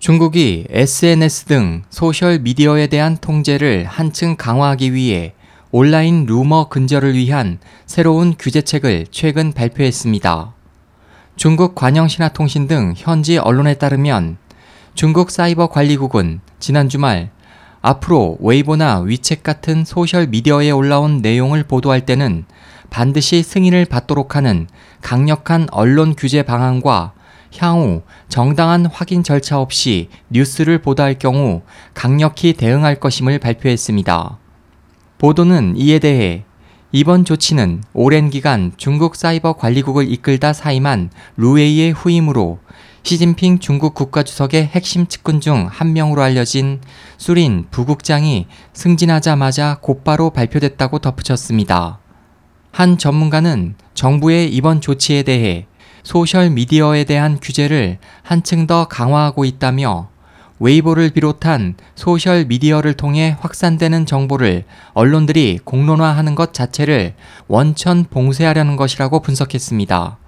중국이 SNS 등 소셜미디어에 대한 통제를 한층 강화하기 위해 온라인 루머 근절을 위한 새로운 규제책을 최근 발표했습니다. 중국 관영신화통신 등 현지 언론에 따르면 중국 사이버 관리국은 지난 주말 앞으로 웨이보나 위챗 같은 소셜미디어에 올라온 내용을 보도할 때는 반드시 승인을 받도록 하는 강력한 언론 규제 방안과 향후 정당한 확인 절차 없이 뉴스를 보도할 경우 강력히 대응할 것임을 발표했습니다. 보도는 이에 대해 이번 조치는 오랜 기간 중국 사이버 관리국을 이끌다 사임한 루웨이의 후임으로 시진핑 중국 국가주석의 핵심 측근 중 한 명으로 알려진 수린 부국장이 승진하자마자 곧바로 발표됐다고 덧붙였습니다. 한 전문가는 정부의 이번 조치에 대해 소셜미디어에 대한 규제를 한층 더 강화하고 있다며 웨이보를 비롯한 소셜미디어를 통해 확산되는 정보를 언론들이 공론화하는 것 자체를 원천 봉쇄하려는 것이라고 분석했습니다.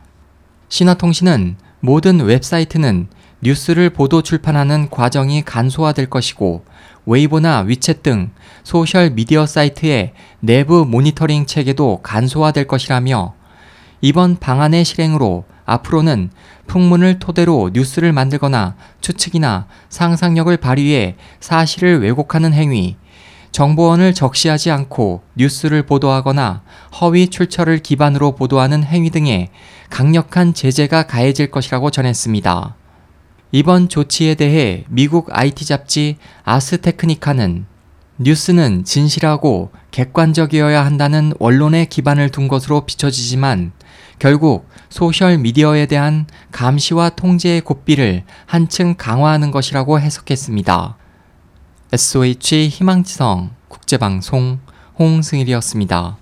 신화통신은 모든 웹사이트는 뉴스를 보도 출판하는 과정이 간소화될 것이고 웨이보나 위챗 등 소셜미디어 사이트의 내부 모니터링 체계도 간소화될 것이라며 이번 방안의 실행으로 앞으로는 풍문을 토대로 뉴스를 만들거나 추측이나 상상력을 발휘해 사실을 왜곡하는 행위, 정보원을 적시하지 않고 뉴스를 보도하거나 허위 출처를 기반으로 보도하는 행위 등에 강력한 제재가 가해질 것이라고 전했습니다. 이번 조치에 대해 미국 IT 잡지 아스테크니카는 뉴스는 진실하고 객관적이어야 한다는 원론의 기반을 둔 것으로 비춰지지만 결국 소셜 미디어에 대한 감시와 통제의 고삐를 한층 강화하는 것이라고 해석했습니다. SOH 희망지성 국제방송 홍승일이었습니다.